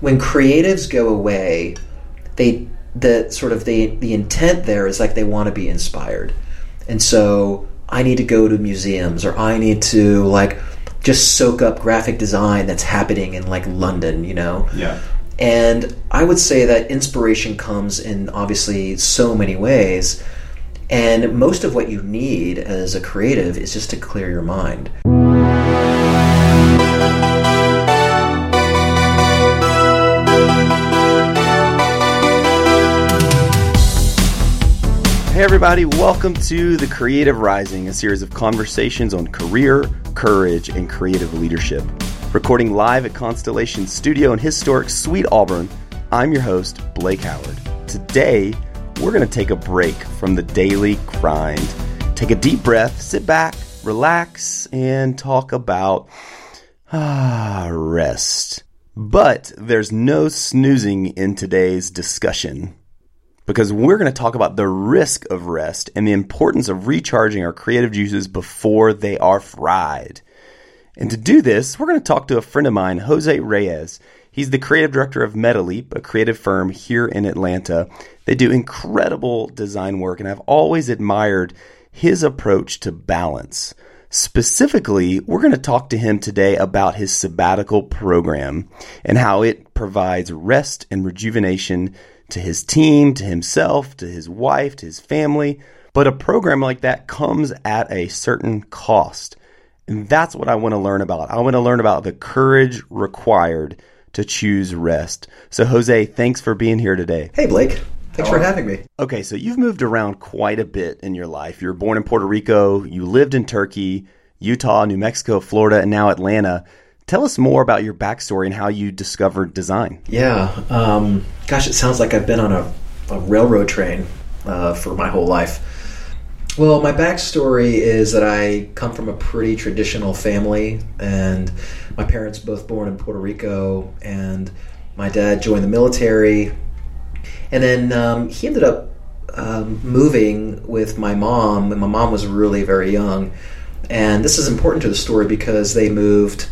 when creatives go away, they the sort of the the intent there is like they want to be inspired, and so I need to go to museums or I need to like just soak up graphic design that's happening in like London, you know. Yeah. And I would say that inspiration comes in obviously so many ways. And most of what you need as a creative is just to clear your mind. Hey, everybody, welcome to The Creative Rising, a series of conversations on career, courage, and creative leadership. Recording live at Constellation Studio in historic Sweet Auburn, I'm your host, Blake Howard. Today, we're going to take a break from the daily grind. Take a deep breath, sit back, relax, and talk about ah, rest. But there's no snoozing in today's discussion because we're going to talk about the risk of rest and the importance of recharging our creative juices before they are fried. And to do this, we're going to talk to a friend of mine, Jose Reyes. He's the creative director of MetaLeap, a creative firm here in Atlanta. They do incredible design work, and I've always admired his approach to balance. Specifically, we're going to talk to him today about his sabbatical program and how it provides rest and rejuvenation to his team, to himself, to his wife, to his family. But a program like that comes at a certain cost. And that's what I want to learn about. I want to learn about the courage required to choose rest. So, Jose, thanks for being here today. Hey, Blake. Thanks for oh. having me. Okay, so you've moved around quite a bit in your life. You were born in Puerto Rico, you lived in Turkey, Utah, New Mexico, Florida, and now Atlanta. Tell us more about your backstory and how you discovered design. Yeah. Um, gosh, it sounds like I've been on a, a railroad train uh, for my whole life. Well, my backstory is that I come from a pretty traditional family, and my parents both born in Puerto Rico, and my dad joined the military, and then um, he ended up um, moving with my mom, and my mom was really very young. And this is important to the story because they moved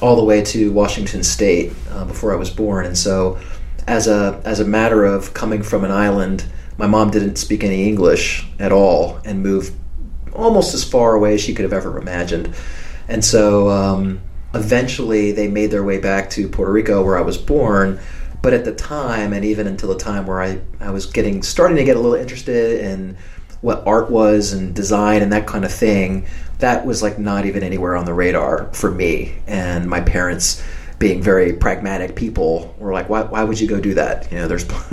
all the way to Washington State uh, before I was born, and so as a as a matter of coming from an island, my mom didn't speak any English at all and moved almost as far away as she could have ever imagined, and so um, eventually they made their way back to Puerto Rico where I was born. But at the time, and even until the time where I, I was getting starting to get a little interested in what art was and design and that kind of thing, that was like not even anywhere on the radar for me. And my parents, being very pragmatic people, were like, "Why? Why would you go do that? You know, there's."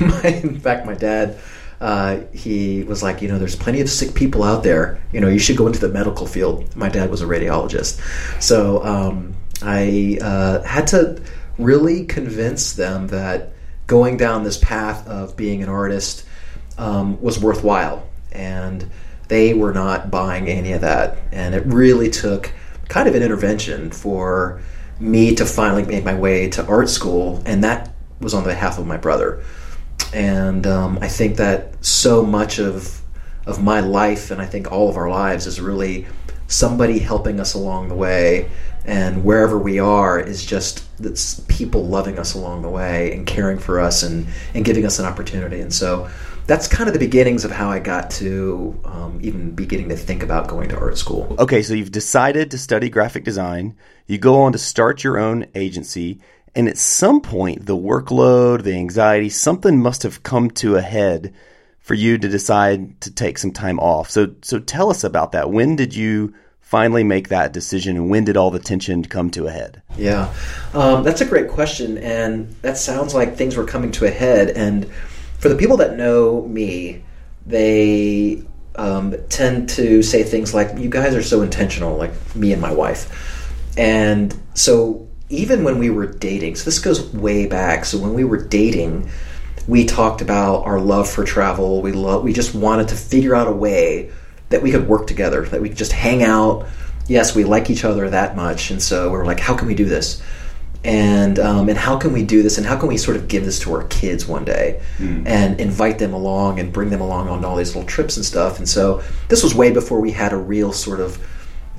my, in fact, my dad. Uh, he was like, you know, there's plenty of sick people out there. You know, you should go into the medical field. My dad was a radiologist, so um, I uh, had to really convince them that going down this path of being an artist um, was worthwhile, and they were not buying any of that. And it really took kind of an intervention for me to finally make my way to art school, and that was on behalf of my brother. And um, I think that so much of of my life, and I think all of our lives, is really somebody helping us along the way, and wherever we are is just people loving us along the way and caring for us and and giving us an opportunity. And so that's kind of the beginnings of how I got to um, even beginning to think about going to art school. Okay, so you've decided to study graphic design. You go on to start your own agency. And at some point, the workload, the anxiety, something must have come to a head for you to decide to take some time off. So, so tell us about that. When did you finally make that decision, and when did all the tension come to a head? Yeah, um, that's a great question, and that sounds like things were coming to a head. And for the people that know me, they um, tend to say things like, "You guys are so intentional," like me and my wife. And so even when we were dating, so this goes way back. So when we were dating, we talked about our love for travel. We love, we just wanted to figure out a way that we could work together, that we could just hang out. Yes, we like each other that much, and so we are like, "How can we do this?" And um, and how can we do this and how can we sort of give this to our kids one day mm. and invite them along and bring them along on all these little trips and stuff and so this was way before we had a real sort of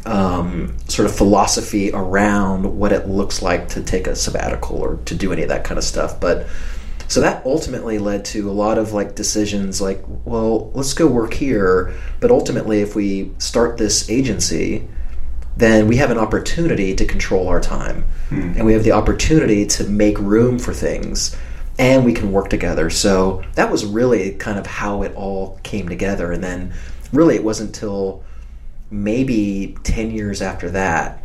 um, sort of philosophy around what it looks like to take a sabbatical or to do any of that kind of stuff. But so that ultimately led to a lot of like decisions like, well, let's go work here. But ultimately, if we start this agency, then we have an opportunity to control our time. Hmm. And we have the opportunity to make room for things and we can work together. So that was really kind of how it all came together. And then really it wasn't until maybe 10 years after that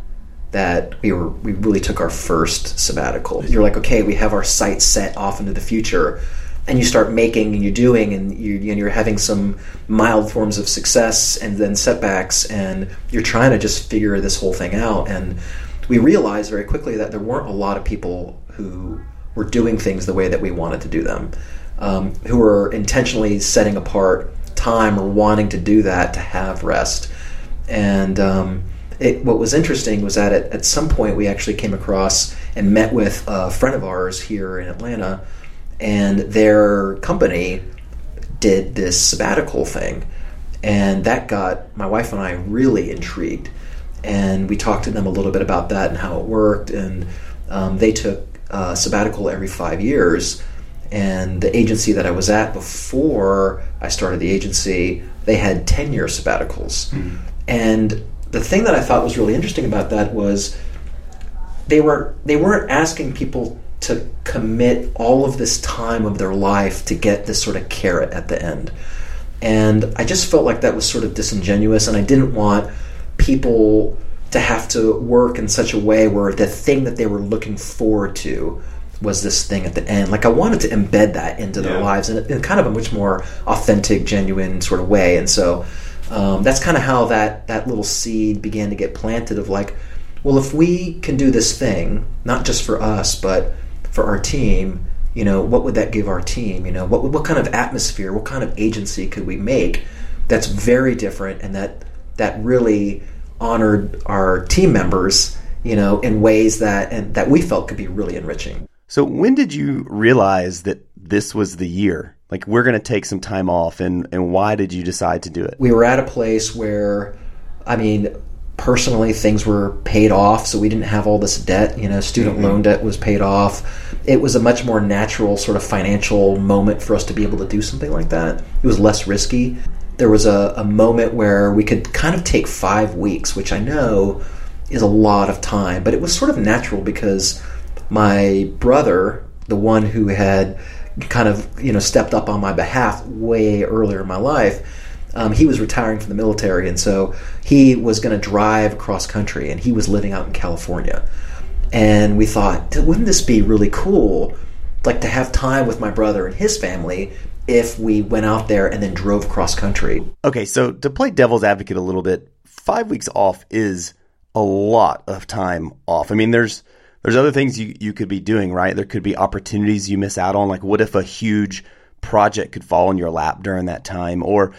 that we were we really took our first sabbatical. You're like, okay, we have our sights set off into the future, and you start making and you're doing, and you and you're having some mild forms of success and then setbacks, and you're trying to just figure this whole thing out. And we realized very quickly that there weren't a lot of people who were doing things the way that we wanted to do them, um, who were intentionally setting apart time or wanting to do that to have rest, and um, it, what was interesting was that at, at some point we actually came across and met with a friend of ours here in Atlanta, and their company did this sabbatical thing. And that got my wife and I really intrigued. And we talked to them a little bit about that and how it worked. And um, they took a sabbatical every five years. And the agency that I was at before I started the agency, they had 10 year sabbaticals. Mm-hmm. And the thing that I thought was really interesting about that was they were they weren't asking people to commit all of this time of their life to get this sort of carrot at the end. And I just felt like that was sort of disingenuous and I didn't want people to have to work in such a way where the thing that they were looking forward to was this thing at the end. Like I wanted to embed that into their yeah. lives in, in kind of a much more authentic, genuine sort of way. And so um, that's kind of how that that little seed began to get planted of like, well, if we can do this thing, not just for us, but for our team, you know, what would that give our team? You know, what what kind of atmosphere, what kind of agency could we make that's very different and that that really honored our team members, you know, in ways that and that we felt could be really enriching. So when did you realize that this was the year like we're going to take some time off and and why did you decide to do it we were at a place where i mean personally things were paid off so we didn't have all this debt you know student mm-hmm. loan debt was paid off it was a much more natural sort of financial moment for us to be able to do something like that it was less risky there was a, a moment where we could kind of take five weeks which i know is a lot of time but it was sort of natural because my brother the one who had kind of you know stepped up on my behalf way earlier in my life. Um, he was retiring from the military, and so he was going to drive across country, and he was living out in California. And we thought, wouldn't this be really cool, like to have time with my brother and his family if we went out there and then drove cross country? Okay, so to play devil's advocate a little bit, five weeks off is a lot of time off. I mean, there's there's other things you, you could be doing, right? There could be opportunities you miss out on. Like, what if a huge project could fall in your lap during that time? Or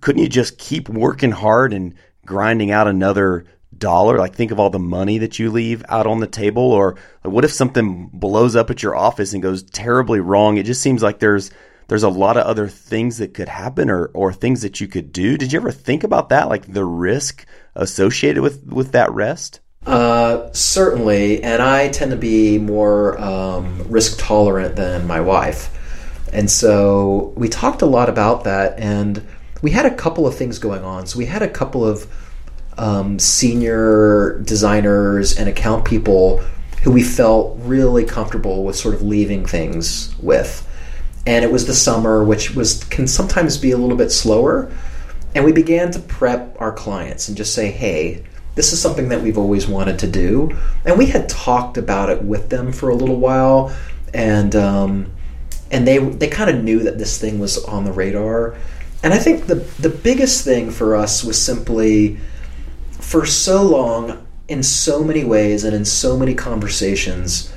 couldn't you just keep working hard and grinding out another dollar? Like, think of all the money that you leave out on the table. Or what if something blows up at your office and goes terribly wrong? It just seems like there's there's a lot of other things that could happen or, or things that you could do. Did you ever think about that? Like the risk associated with, with that rest? Uh, certainly, and I tend to be more um, risk tolerant than my wife. And so we talked a lot about that, and we had a couple of things going on. So we had a couple of um, senior designers and account people who we felt really comfortable with sort of leaving things with. And it was the summer, which was can sometimes be a little bit slower. And we began to prep our clients and just say, hey, this is something that we've always wanted to do, and we had talked about it with them for a little while, and um, and they they kind of knew that this thing was on the radar. And I think the the biggest thing for us was simply for so long, in so many ways, and in so many conversations,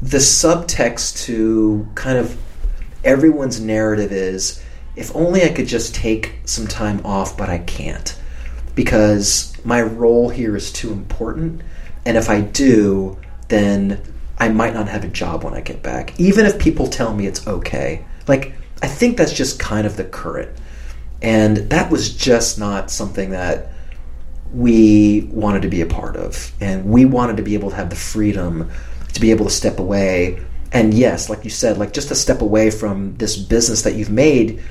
the subtext to kind of everyone's narrative is if only I could just take some time off, but I can't because my role here is too important. And if I do, then I might not have a job when I get back, even if people tell me it's okay. Like, I think that's just kind of the current. And that was just not something that we wanted to be a part of. And we wanted to be able to have the freedom to be able to step away. And yes, like you said, like just to step away from this business that you've made,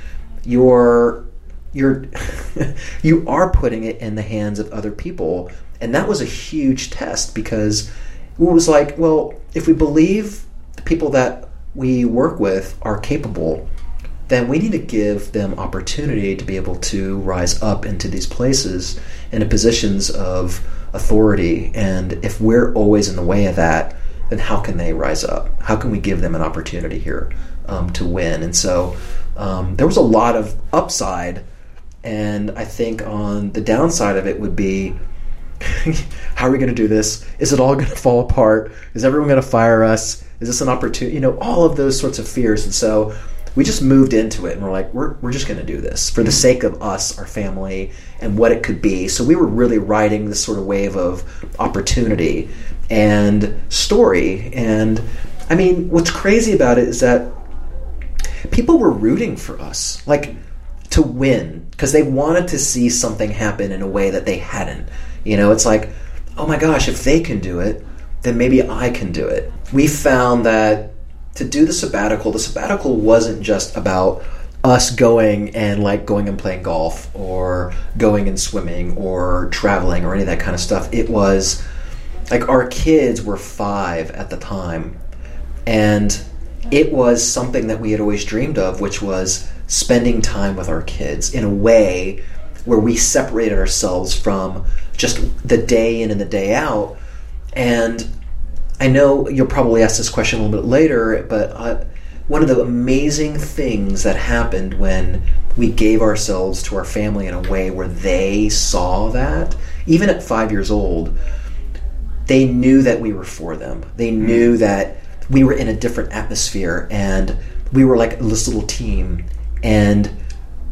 you're you're you are putting it in the hands of other people. And that was a huge test because it was like, well, if we believe the people that we work with are capable, then we need to give them opportunity to be able to rise up into these places into positions of authority. And if we're always in the way of that, then how can they rise up? How can we give them an opportunity here um, to win? And so um, there was a lot of upside. And I think on the downside of it would be how are we going to do this? Is it all going to fall apart? Is everyone going to fire us? Is this an opportunity? You know, all of those sorts of fears. And so we just moved into it and we're like, we're, we're just going to do this for the mm-hmm. sake of us, our family, and what it could be. So we were really riding this sort of wave of opportunity and story. And I mean, what's crazy about it is that people were rooting for us, like to win, because they wanted to see something happen in a way that they hadn't. You know, it's like, oh my gosh, if they can do it, then maybe I can do it. We found that to do the sabbatical, the sabbatical wasn't just about us going and like going and playing golf or going and swimming or traveling or any of that kind of stuff. It was like our kids were five at the time, and it was something that we had always dreamed of, which was spending time with our kids in a way where we separated ourselves from just the day in and the day out. And I know you'll probably ask this question a little bit later, but uh, one of the amazing things that happened when we gave ourselves to our family in a way where they saw that, even at five years old, they knew that we were for them. They hmm. knew that we were in a different atmosphere and we were like this little team. And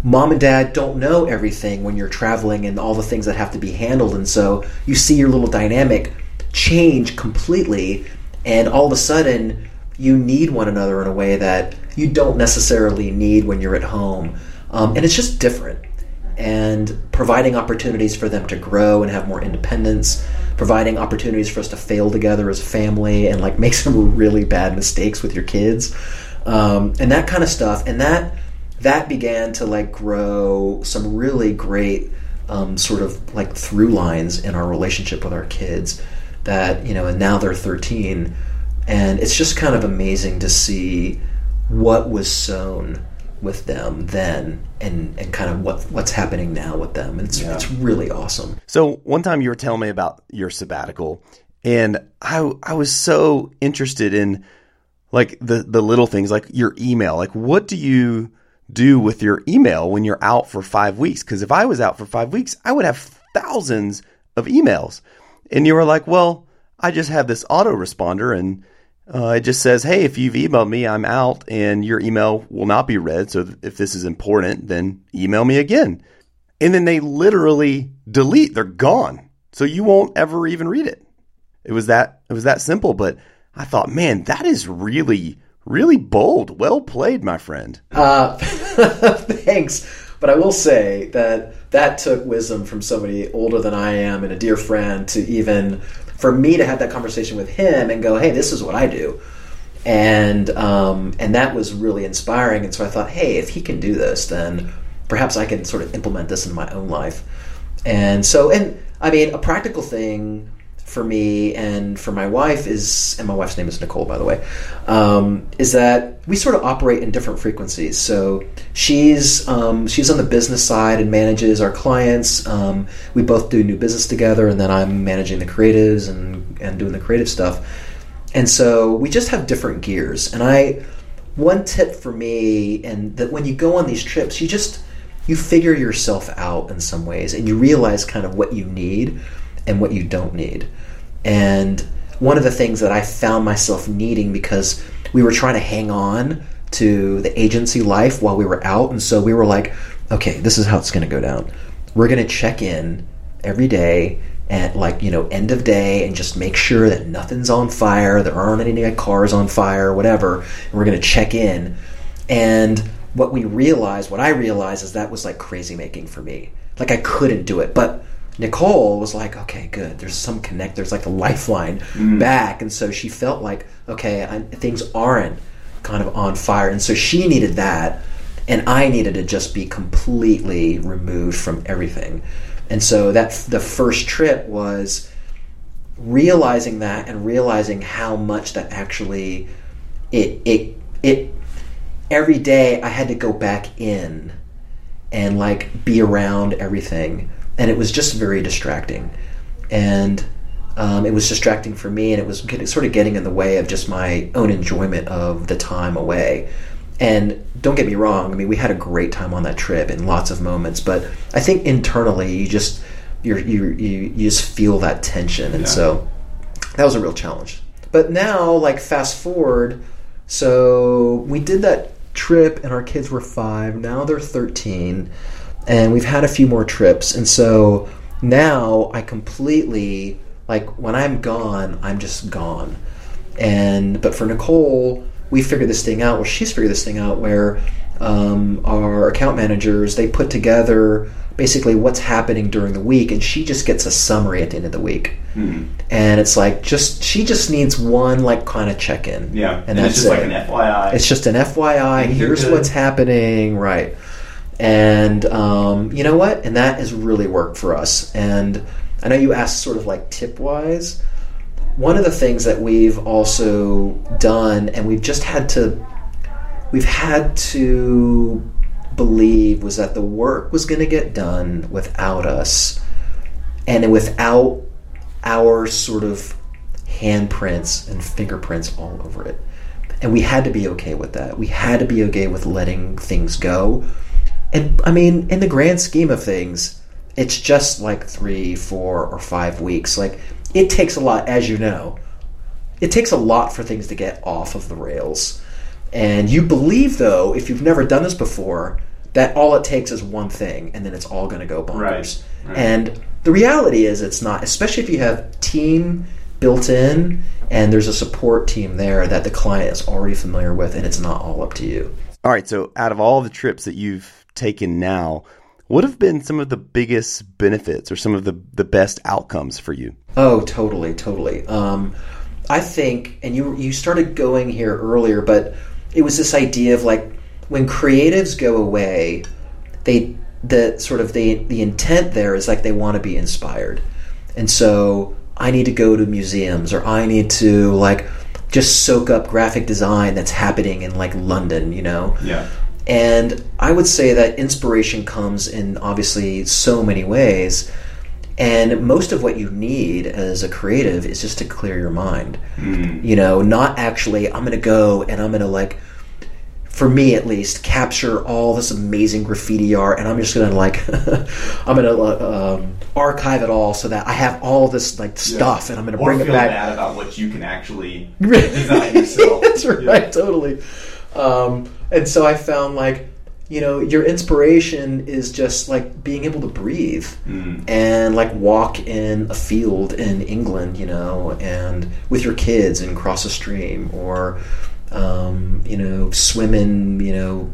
mom and dad don't know everything when you're traveling and all the things that have to be handled. And so you see your little dynamic change completely. And all of a sudden, you need one another in a way that you don't necessarily need when you're at home. Um, and it's just different. And providing opportunities for them to grow and have more independence, providing opportunities for us to fail together as a family and like make some really bad mistakes with your kids, um, and that kind of stuff. And that that began to like grow some really great um, sort of like through lines in our relationship with our kids. That you know, and now they're 13 and it's just kind of amazing to see what was sown with them then and and kind of what what's happening now with them. It's yeah. it's really awesome. So one time you were telling me about your sabbatical and i i was so interested in like the the little things like your email. Like what do you do with your email when you're out for 5 weeks? Cuz if i was out for 5 weeks i would have thousands of emails and you were like well i just have this autoresponder and uh, it just says, hey, if you've emailed me, I'm out and your email will not be read. So if this is important, then email me again. And then they literally delete, they're gone. So you won't ever even read it. It was that it was that simple, but I thought, man, that is really really bold. Well played, my friend. Uh, thanks. But I will say that that took wisdom from somebody older than I am and a dear friend to even for me to have that conversation with him and go, hey, this is what I do. And um, and that was really inspiring. And so I thought, hey, if he can do this, then perhaps I can sort of implement this in my own life. And so, and I mean, a practical thing for me and for my wife is, and my wife's name is Nicole, by the way, um, is that we sort of operate in different frequencies. So she's um, she's on the business side and manages our clients. Um, we both do new business together, and then I'm managing the creatives and and doing the creative stuff. And so we just have different gears. And I, one tip for me, and that when you go on these trips, you just you figure yourself out in some ways, and you realize kind of what you need and what you don't need. And one of the things that I found myself needing because we were trying to hang on to the agency life while we were out. And so we were like, okay, this is how it's going to go down. We're going to check in every day at like, you know, end of day and just make sure that nothing's on fire, there aren't any cars on fire, whatever. And we're going to check in. And what we realized, what I realized is that was like crazy making for me. Like I couldn't do it. But Nicole was like, okay, good. There's some connect. There's like a lifeline Mm-hmm. back, and so she felt like, okay, I, things aren't kind of on fire, and so she needed that, and I needed to just be completely removed from everything, and so that the first trip was realizing that and realizing how much that actually it it it every day I had to go back in and like be around everything and it was just very distracting. And um, it was distracting for me and it was getting, sort of getting in the way of just my own enjoyment of the time away. And don't get me wrong i mean we had a great time on that trip and lots of moments but i think internally you just you're, you you you just feel that tension. And Yeah. so that was a real challenge. But now like fast forward so we did that trip and our kids were five. Now they're 13 and we've had a few more trips and so now i completely like when i'm gone i'm just gone and but for nicole we figured this thing out well she's figured this thing out where um, our account managers they put together basically what's happening during the week and she just gets a summary at the end of the week Hmm. and it's like just she just needs one like kind of check in Yeah, and, and, that's it's just it. like an FYI. It's just an FYI. Here's what's happening, right? And um, you know what? And that has really worked for us. And I know you asked sort of like tip wise. One of the things that we've also done, and we've just had to, we've had to believe was that the work was going to get done without us, and without our sort of handprints and fingerprints all over it. And we had to be okay with that. We had to be okay with letting things go. And I mean, in the grand scheme of things, it's just like three, four, or five weeks. Like, it takes a lot, as you know. It takes a lot for things to get off of the rails. And you believe, though, if you've never done this before, that all it takes is one thing, and then it's all going to go bonkers. Right, right. And the reality is, it's not, especially if you have team built in and there's a support team there that the client is already familiar with, and it's not all up to you. All right, so out of all the trips that you've taken now, what have been some of the biggest benefits or some of the, the best outcomes for you? Oh, totally, totally. Um, I think, and you you started going here earlier, but it was this idea of like when creatives go away, they the sort of the the intent there is like they want to be inspired, and so I need to go to museums or I need to like just soak up graphic design that's happening in like London, you know. Yeah. And I would say that inspiration comes in obviously so many ways. And most of what you need as a creative is just to clear your mind. You know, not actually, I'm going to go and I'm going to like, for me at least, capture all this amazing graffiti art and I'm just going to like, I'm going to um, archive it all so that I have all this like stuff and I'm going to bring it back. bad about what you can actually design yourself. That's right, totally. Um, and so I found like, you know, your inspiration is just like being able to breathe and like walk in a field in England, you know, and with your kids and cross a stream or, um, you know, swim in, you know,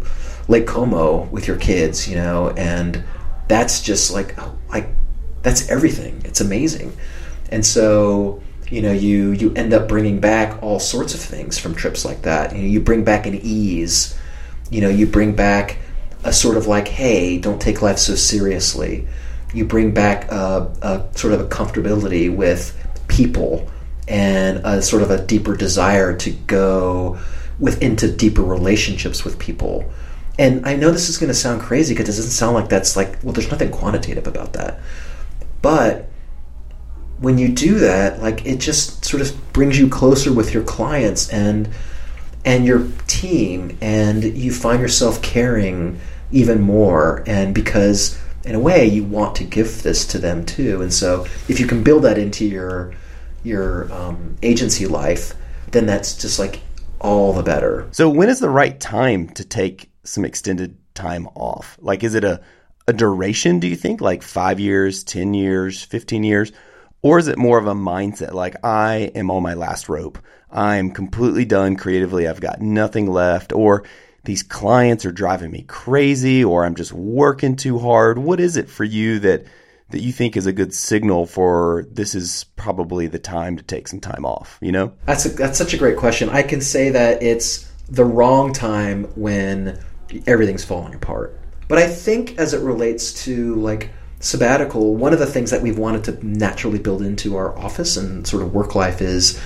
Lake Como with your kids, you know, and that's just like, like, that's everything. It's amazing. And so, you know, you you end up bringing back all sorts of things from trips like that. You know, you bring back an ease. You know, you bring back a sort of like, hey, don't take life so seriously. You bring back a, a sort of a comfortability with people and a sort of a deeper desire to go with into deeper relationships with people. And I know this is going to sound crazy because it doesn't sound like that's like well, there's nothing quantitative about that, but when you do that, like it just sort of brings you closer with your clients and and your team, and you find yourself caring even more. And because in a way, you want to give this to them too. And so, if you can build that into your your um, agency life, then that's just like all the better. So when is the right time to take some extended time off? Like is it a a duration, do you think? Like 5 years, 10 years, 15 years? Or is it more of a mindset like I am on my last rope. I'm completely done creatively. I've got nothing left or these clients are driving me crazy or I'm just working too hard. What is it for you that that you think is a good signal for this is probably the time to take some time off? You know, that's a, that's such a great question. I can say that it's the wrong time when everything's falling apart. But I think as it relates to like sabbatical, one of the things that we've wanted to naturally build into our office and sort of work life is,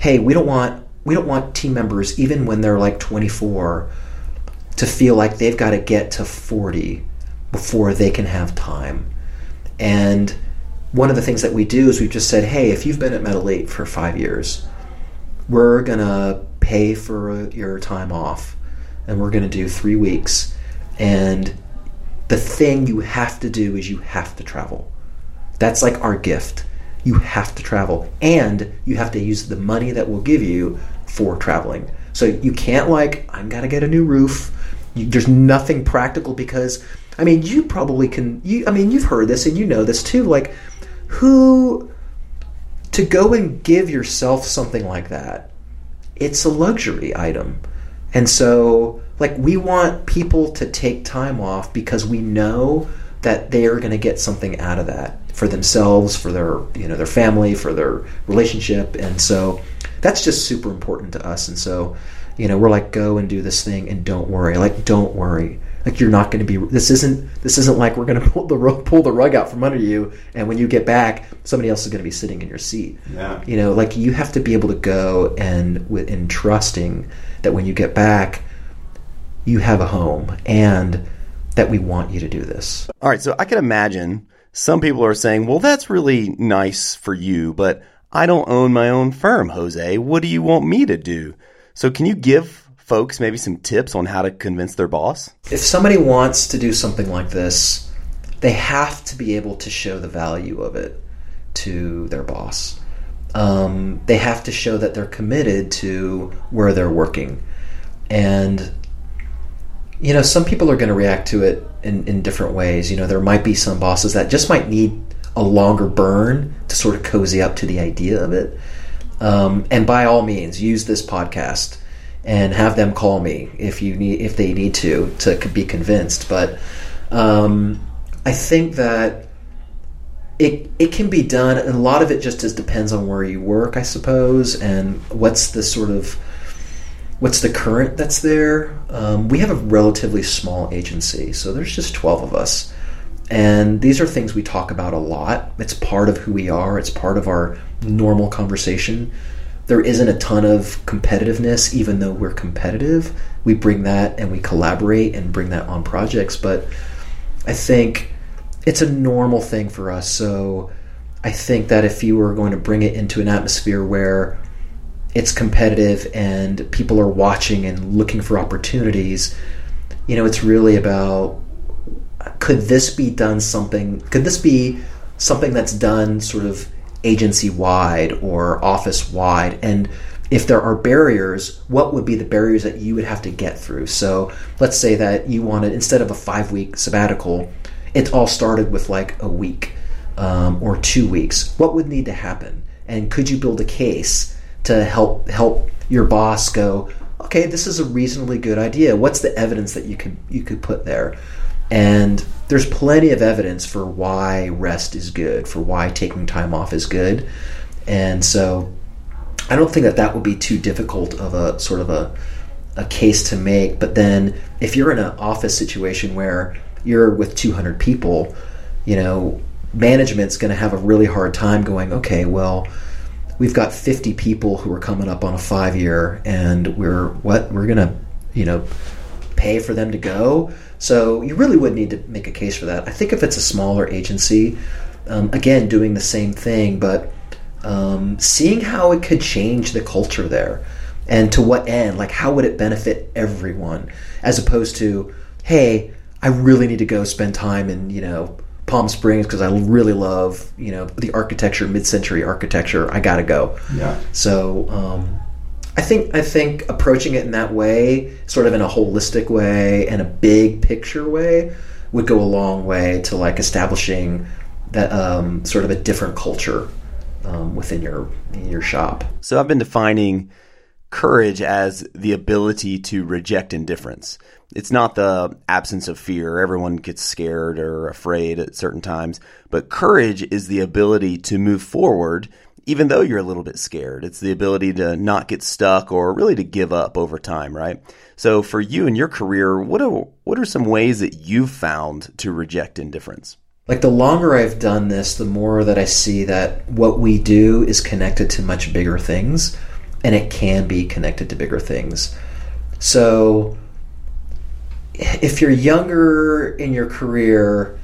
hey, we don't want we don't want team members even when they're like 24 to feel like they've got to get to 40 before they can have time. And one of the things that we do is we've just said, hey, if you've been at Metal 8 for five years, we're going to pay for uh, your time off and we're going to do three weeks. And the thing you have to do is you have to travel. That's like our gift. You have to travel, and you have to use the money that we'll give you for traveling. So you can't like I'm gonna get a new roof. You, there's nothing practical because I mean you probably can. You I mean you've heard this and you know this too. Like who to go and give yourself something like that? It's a luxury item, and so like we want people to take time off because we know that they are going to get something out of that for themselves for their you know their family for their relationship. And so that's just super important to us. And so you know we're like go and do this thing and don't worry. Like don't worry. Like you're not going to be this isn't this isn't like we're going to pull the rug, pull the rug out from under you. And when you get back somebody else is going to be sitting in your seat. Yeah. you know like you have to be able to go and with in trusting that when you get back you have a home and that we want you to do this. All right, so I can imagine some people are saying, well, that's really nice for you, but I don't own my own firm, Jose. What do you want me to do? So, can you give folks maybe some tips on how to convince their boss? If somebody wants to do something like this, they have to be able to show the value of it to their boss. Um, they have to show that they're committed to where they're working. And you know, some people are going to react to it in, in different ways. You know, there might be some bosses that just might need a longer burn to sort of cozy up to the idea of it. Um, and by all means, use this podcast and have them call me if you need if they need to to be convinced. But um, I think that it it can be done, and a lot of it just depends on where you work, I suppose, and what's the sort of what's the current that's there? Um, we have a relatively small agency, so there's just 12 of us. And these are things we talk about a lot. It's part of who we are, it's part of our normal conversation. There isn't a ton of competitiveness, even though we're competitive. We bring that and we collaborate and bring that on projects. But I think it's a normal thing for us. So I think that if you were going to bring it into an atmosphere where it's competitive and people are watching and looking for opportunities, you know, it's really about could this be done something could this be something that's done sort of agency wide or office wide and if there are barriers what would be the barriers that you would have to get through? So let's say that you wanted instead of a five week sabbatical it all started with like a week um, or two weeks. What would need to happen? And could you build a case to help help your boss go, okay, this is a reasonably good idea. What's the evidence that you could you could put there? And there's plenty of evidence for why rest is good, for why taking time off is good. And so I don't think that that would be too difficult of a sort of a a case to make. But then if you're in an office situation where you're with 200 people, you know, management's going to have a really hard time going, okay, well, we've got 50 people who are coming up on a five year and we're what we're gonna you know pay for them to go? So you really would need to make a case for that. I think if it's a smaller agency um, again doing the same thing but um, seeing how it could change the culture there and to what end like how would it benefit everyone? As opposed to hey i really need to go spend time in you know Palm Springs because I really love you know the architecture, mid-century architecture. I gotta go. Yeah. So um, I think I think approaching it in that way, sort of in a holistic way and a big picture way, would go a long way to like establishing that um, sort of a different culture um, within your your shop. So I've been defining courage as the ability to reject indifference. It's not the absence of fear. Everyone gets scared or afraid at certain times, but courage is the ability to move forward even though you're a little bit scared. It's the ability to not get stuck or really to give up over time, right? So for you in your career, what are what are some ways that you've found to reject indifference? Like the longer I've done this, the more that I see that what we do is connected to much bigger things and it can be connected to bigger things. So if you're younger in your career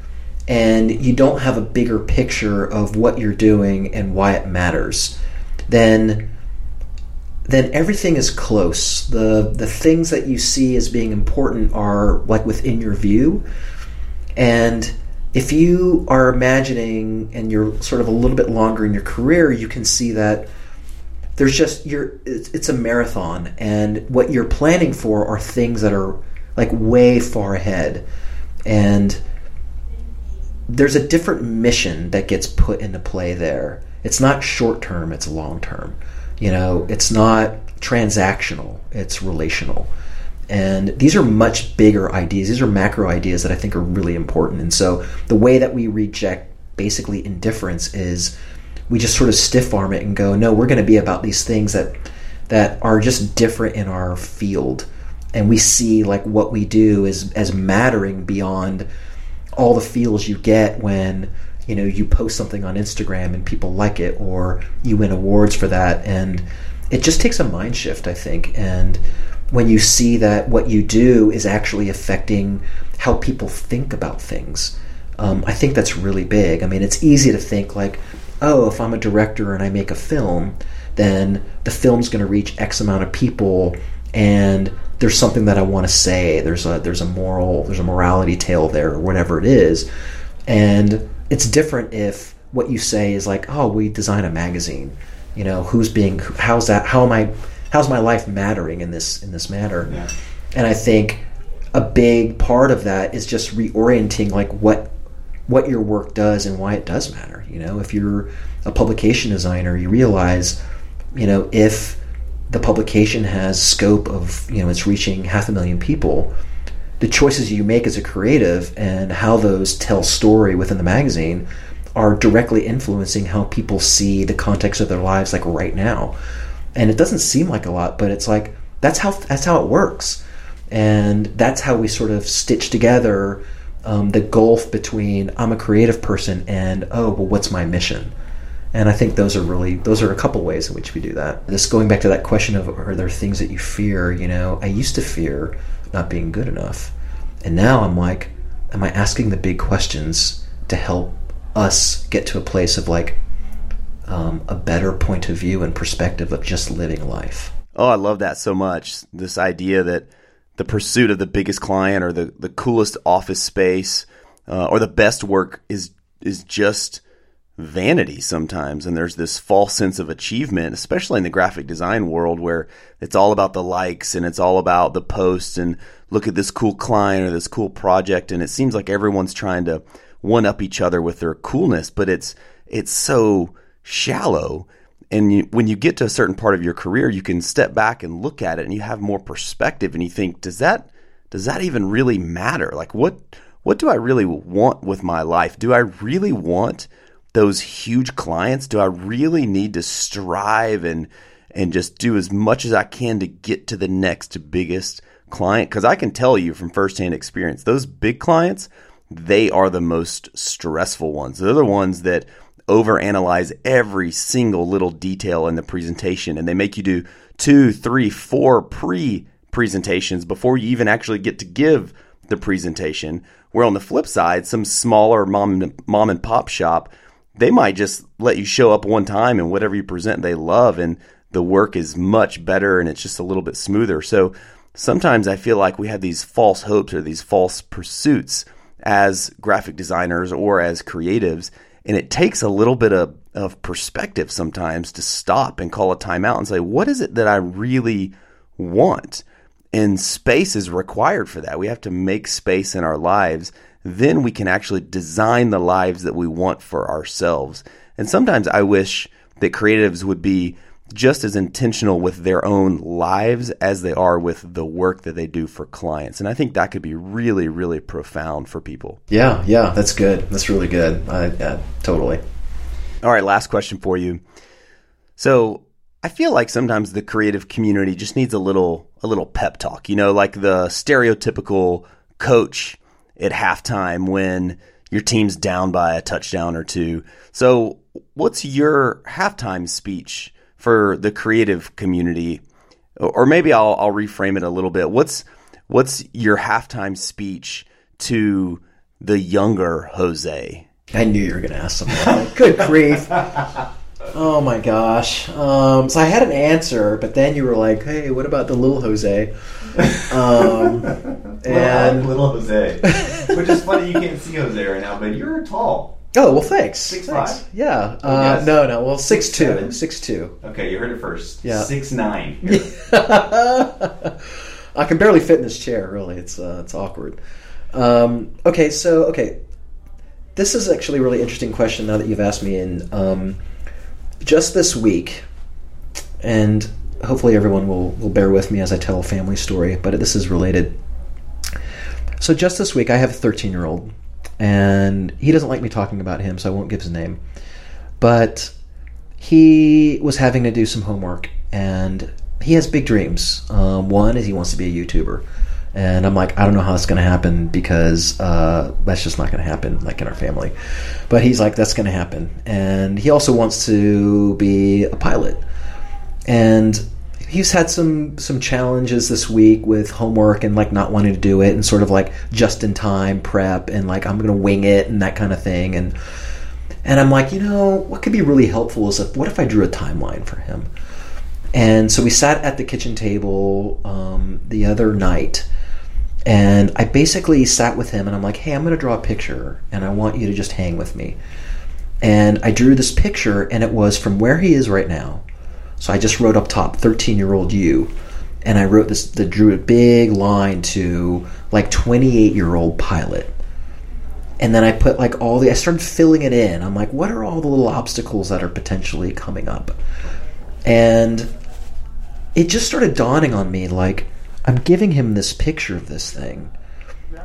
and you don't have a bigger picture of what you're doing and why it matters, then then everything is close. The the things that you see as being important are like within your view. And if you are imagining and you're sort of a little bit longer in your career, you can see that there's just you're it's, it's a marathon and what you're planning for are things that are like way far ahead. And there's a different mission that gets put into play there. It's not short term, it's long term. You know, it's not transactional, it's relational. And these are much bigger ideas. These are macro ideas that I think are really important. And so the way that we reject basically indifference is we just sort of stiff arm it and go, no, we're going to be about these things that that are just different in our field. And we see like what we do is as mattering beyond all the feels you get when you know you post something on Instagram and people like it or you win awards for that. And it just takes a mind shift I think. And when you see that what you do is actually affecting how people think about things um, I think that's really big. I mean it's easy to think like oh if I'm a director and I make a film then the film's going to reach X amount of people and there's something that I want to say. There's a there's a moral there's a morality tale there or whatever it is, and it's different if what you say is like, oh, we design a magazine. You know, who's being how's that? How am I? How's my life mattering in this in this matter? Yeah. And I think a big part of that is just reorienting like what what your work does and why it does matter. You know, if you're a publication designer, you realize, you know, if the publication has scope of you know it's reaching half a million people the choices you make as a creative and how those tell story within the magazine are directly influencing how people see the context of their lives like right now and it doesn't seem like a lot but it's like that's how that's how it works and that's how we sort of stitch together um, the gulf between i'm a creative person and oh well what's my mission and I think those are really those are a couple ways in which we do that. This going back to that question of are there things that you fear? You know, I used to fear not being good enough, and now I'm like, am I asking the big questions to help us get to a place of like um, a better point of view and perspective of just living life? Oh, I love that so much. This idea that the pursuit of the biggest client or the the coolest office space uh, or the best work is is just vanity sometimes. And there's this false sense of achievement especially in the graphic design world where it's all about the likes and it's all about the posts and look at this cool client or this cool project. And it seems like everyone's trying to one up each other with their coolness but it's it's so shallow and you, when you get to a certain part of your career you can step back and look at it and you have more perspective and you think does that does that even really matter like what what do I really want with my life do I really want those huge clients? Do I really need to strive and and just do as much as I can to get to the next biggest client? Because I can tell you from firsthand experience, those big clients, they are the most stressful ones. They're the ones that overanalyze every single little detail in the presentation and they make you do two, three, four pre presentations before you even actually get to give the presentation. Where on the flip side, some smaller mom, mom and pop shop they might just let you show up one time and whatever you present they love and the work is much better and it's just a little bit smoother. So sometimes I feel like we have these false hopes or these false pursuits as graphic designers or as creatives. And it takes a little bit of, of perspective sometimes to stop and call a timeout and say, what is it that I really want? And space is required for that. We have to make space in our lives then we can actually design the lives that we want for ourselves. And sometimes I wish that creatives would be just as intentional with their own lives as they are with the work that they do for clients. And I think that could be really, really profound for people. Yeah, yeah, that's good. That's really good. I, yeah, totally. All right, last question for you. So I feel like sometimes the creative community just needs a little a little pep talk. You know, like the stereotypical coach at halftime when your team's down by a touchdown or two. So, what's your halftime speech for the creative community? Or maybe I'll, I'll reframe it a little bit. What's what's your halftime speech to the younger Jose? I knew you were going to ask something. Good grief. Oh my gosh. Um, so I had an answer, but then you were like, "Hey, what about the little Jose?" Um, and little Jose, which is funny. You can't see Jose right now, but you're tall. Oh well, thanks. Six thanks. five? Yeah. Oh, Uh, yes. No, no. Well, six, Six two. seven? Six two. Okay, you heard it first. Yeah. six nine. I can barely fit in this chair. Really, it's uh, it's awkward. Um, okay, so okay, this is actually a really interesting question. Now that you've asked me, and um, just this week, and hopefully everyone will will bear with me as I tell a family story. But this is related. So just this week, I have a 13 year old, and he doesn't like me talking about him, so I won't give his name. But he was having to do some homework, and he has big dreams. Um, one is he wants to be a YouTuber, and I'm like, I don't know how that's going to happen because uh, that's just not going to happen, like in our family. But he's like, that's going to happen, and he also wants to be a pilot, and he's had some some challenges this week with homework and like not wanting to do it and sort of like just in time prep and like I'm gonna wing it and that kind of thing. And and I'm like you know what could be really helpful is if what if I drew a timeline for him? And so we sat at the kitchen table um, the other night and I basically sat with him and I'm like hey I'm gonna draw a picture and I want you to just hang with me. And I drew this picture and it was from where he is right now so I just wrote up top 13 year old you. And I wrote this, the, drew a big line to like 28 year old pilot. And then I put like all the, I started filling it in. I'm like, what are all the little obstacles that are potentially coming up? And it just started dawning on me like, I'm giving him this picture of this thing.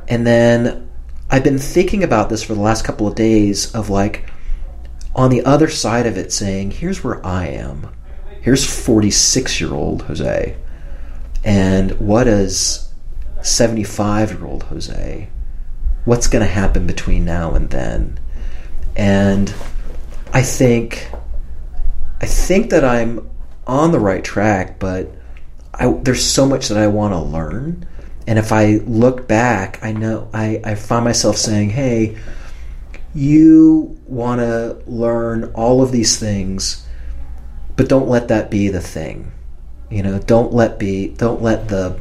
And then I've been thinking about this for the last couple of days of like, on the other side of it saying, here's where I am here's 46 year old Jose, and what is 75 year old Jose? What's going to happen between now and then? And I think, I think that I'm on the right track, but I, there's so much that I want to learn. And if I look back, I know I, I find myself saying, hey, you want to learn all of these things but don't let that be the thing. You know don't let be don't let the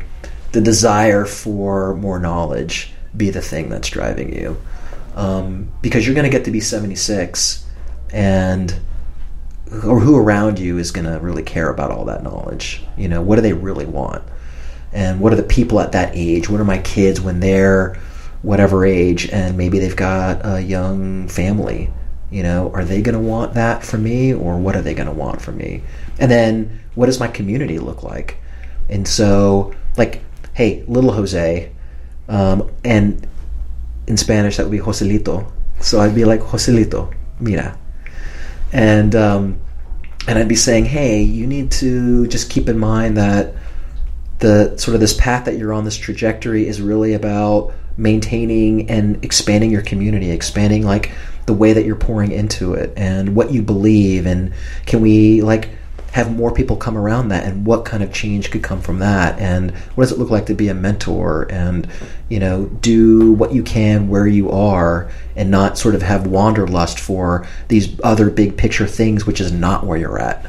the desire for more knowledge be the thing that's driving you. Um, because you're going to get to be 76 and or who around you is going to really care about all that knowledge. You know what do they really want? And what are the people at that age? What are my kids when they're whatever age and maybe they've got a young family you know, are they going to want that from me or what are they going to want from me? And then what does my community look like? And so, like, hey, little Jose, um, and in Spanish that would be Joselito. So I'd be like, Joselito, mira. And, um, and I'd be saying, hey, you need to just keep in mind that the sort of this path that you're on, this trajectory is really about maintaining and expanding your community, expanding like the way that you're pouring into it and what you believe. And can we like have more people come around that? And what kind of change could come from that? And what does it look like to be a mentor? And you know do what you can where you are and not sort of have wanderlust for these other big picture things which is not where you're at.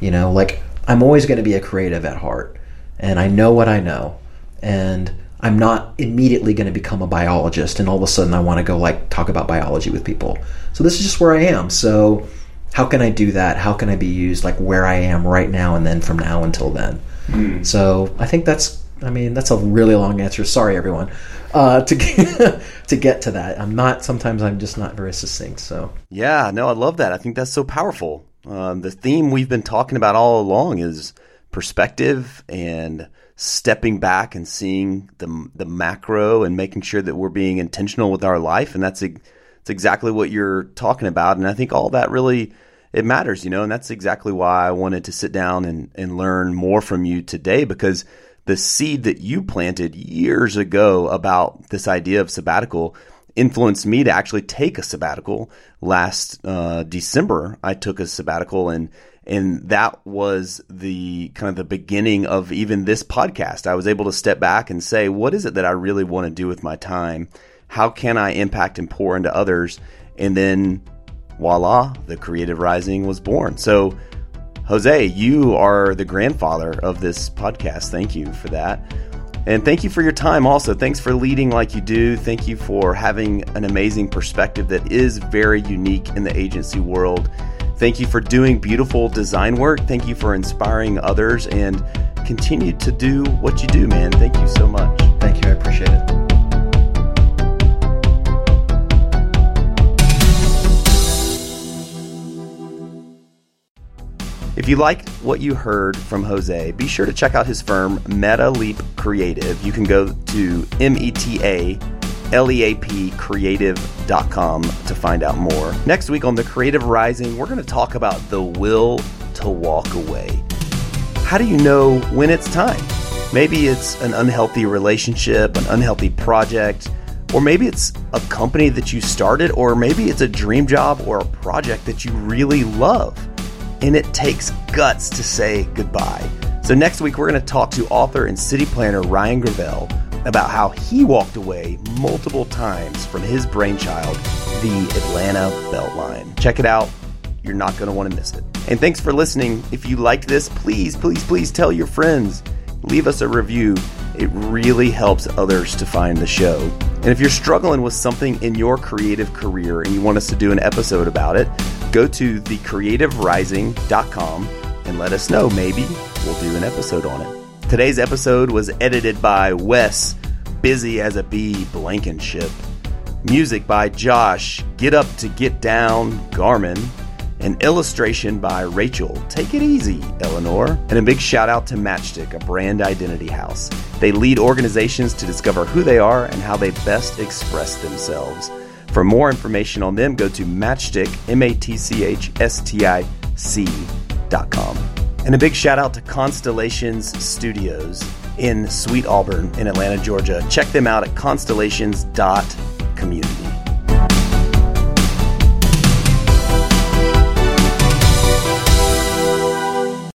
You know like i'm always going to be a creative at heart and i know what i know. And I'm not immediately going to become a biologist and all of a sudden I want to go like talk about biology with people. So this is just where I am. So how can I do that? How can I be used like where I am right now and then from now until then? Mm. So I think that's I mean that's a really long answer. Sorry everyone. Uh, to get, to get to that. I'm not sometimes I'm just not very succinct. So Yeah, no, I love that. I think that's so powerful. Um, the theme we've been talking about all along is perspective and stepping back and seeing the the macro and making sure that we're being intentional with our life, and that's it's exactly what you're talking about. And I think all that really it matters, you know, and that's exactly why I wanted to sit down and, and learn more from you today because the seed that you planted years ago about this idea of sabbatical influenced me to actually take a sabbatical last uh, December. I took a sabbatical and and that was the kind of the beginning of even this podcast. I was able to step back and say, what is it that I really want to do with my time? How can I impact and pour into others? And then voila, the Creative Rising was born. So, Jose, you are the grandfather of this podcast. Thank you for that. And thank you for your time also. Thanks for leading like you do. Thank you for having an amazing perspective that is very unique in the agency world. Thank you for doing beautiful design work. Thank you for inspiring others and continue to do what you do, man. Thank you so much. Thank you. I appreciate it. If you liked what you heard from Jose, be sure to check out his firm, Meta Leap Creative. You can go to M E T A L E A P creative.com to find out more. Next week on The Creative Rising, we're going to talk about the will to walk away. How do you know when it's time? Maybe it's an unhealthy relationship, an unhealthy project, or maybe it's a company that you started, or maybe it's a dream job or a project that you really love and it takes guts to say goodbye. So, next week, we're going to talk to author and city planner Ryan Gravel about how he walked away multiple times from his brainchild, the Atlanta Beltline. Check it out. You're not going to want to miss it. And thanks for listening. If you liked this, please, please, please tell your friends. Leave us a review. It really helps others to find the show. And if you're struggling with something in your creative career and you want us to do an episode about it, go to thecreativerising.com and let us know. Maybe we'll do an episode on it. Today's episode was edited by Wes, busy as a bee Blankenship. Music by Josh, Get Up to Get Down, Garmin. An illustration by Rachel. Take it easy, Eleanor. And a big shout out to Matchstick, a brand identity house. They lead organizations to discover who they are and how they best express themselves. For more information on them, go to matchstick, M-A-T-C-H-S-T-I-C dot com. And a big shout out to Constellations Studios in Sweet Auburn in Atlanta, Georgia. Check them out at constellations.community.